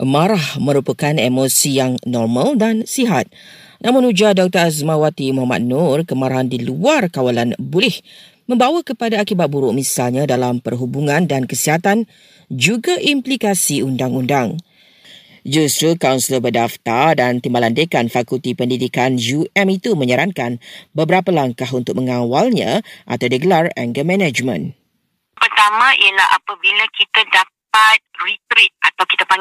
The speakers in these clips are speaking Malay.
Marah merupakan emosi yang normal dan sihat. Namun ujar Dr. Azmawati Muhammad Nur, kemarahan di luar kawalan boleh membawa kepada akibat buruk misalnya dalam perhubungan dan kesihatan juga implikasi undang-undang. Justru kaunselor berdaftar dan timbalan dekan Fakulti Pendidikan UM itu menyarankan beberapa langkah untuk mengawalnya atau digelar anger management. Pertama ialah apabila kita dapat retreat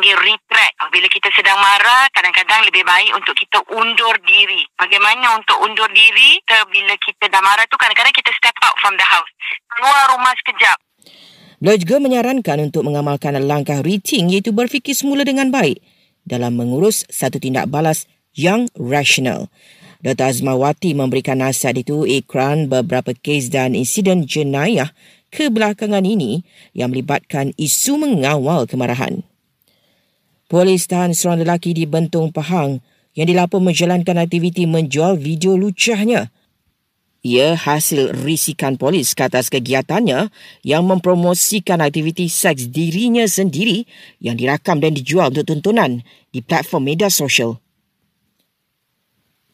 panggil retract. Bila kita sedang marah, kadang-kadang lebih baik untuk kita undur diri. Bagaimana untuk undur diri? Kita, bila kita dah marah tu kadang-kadang kita step out from the house. Keluar rumah sekejap. Beliau juga menyarankan untuk mengamalkan langkah rating iaitu berfikir semula dengan baik dalam mengurus satu tindak balas yang rasional. Dr. Azmawati memberikan nasihat itu ikran beberapa kes dan insiden jenayah kebelakangan ini yang melibatkan isu mengawal kemarahan. Polis tahan seorang lelaki di Bentong Pahang yang dilaporkan menjalankan aktiviti menjual video lucahnya. Ia hasil risikan polis ke atas kegiatannya yang mempromosikan aktiviti seks dirinya sendiri yang dirakam dan dijual untuk tontonan di platform media sosial.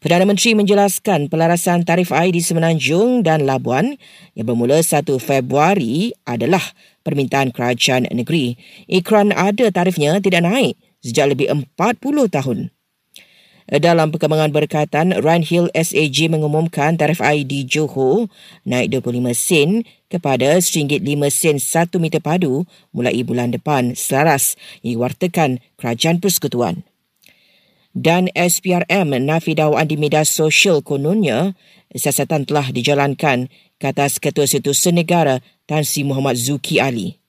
Perdana Menteri menjelaskan pelarasan tarif air di Semenanjung dan Labuan yang bermula 1 Februari adalah permintaan kerajaan negeri. Ikran ada tarifnya tidak naik sejak lebih 40 tahun. Dalam perkembangan berkaitan, Ryan Hill SAG mengumumkan tarif air di Johor naik 25 sen kepada RM5 sen 1 meter padu mulai bulan depan selaras yang diwartakan Kerajaan Persekutuan dan SPRM nafi dakwaan di media sosial kononnya siasatan telah dijalankan ke atas Ketua Situs Senegara Tan Sri Muhammad Zuki Ali.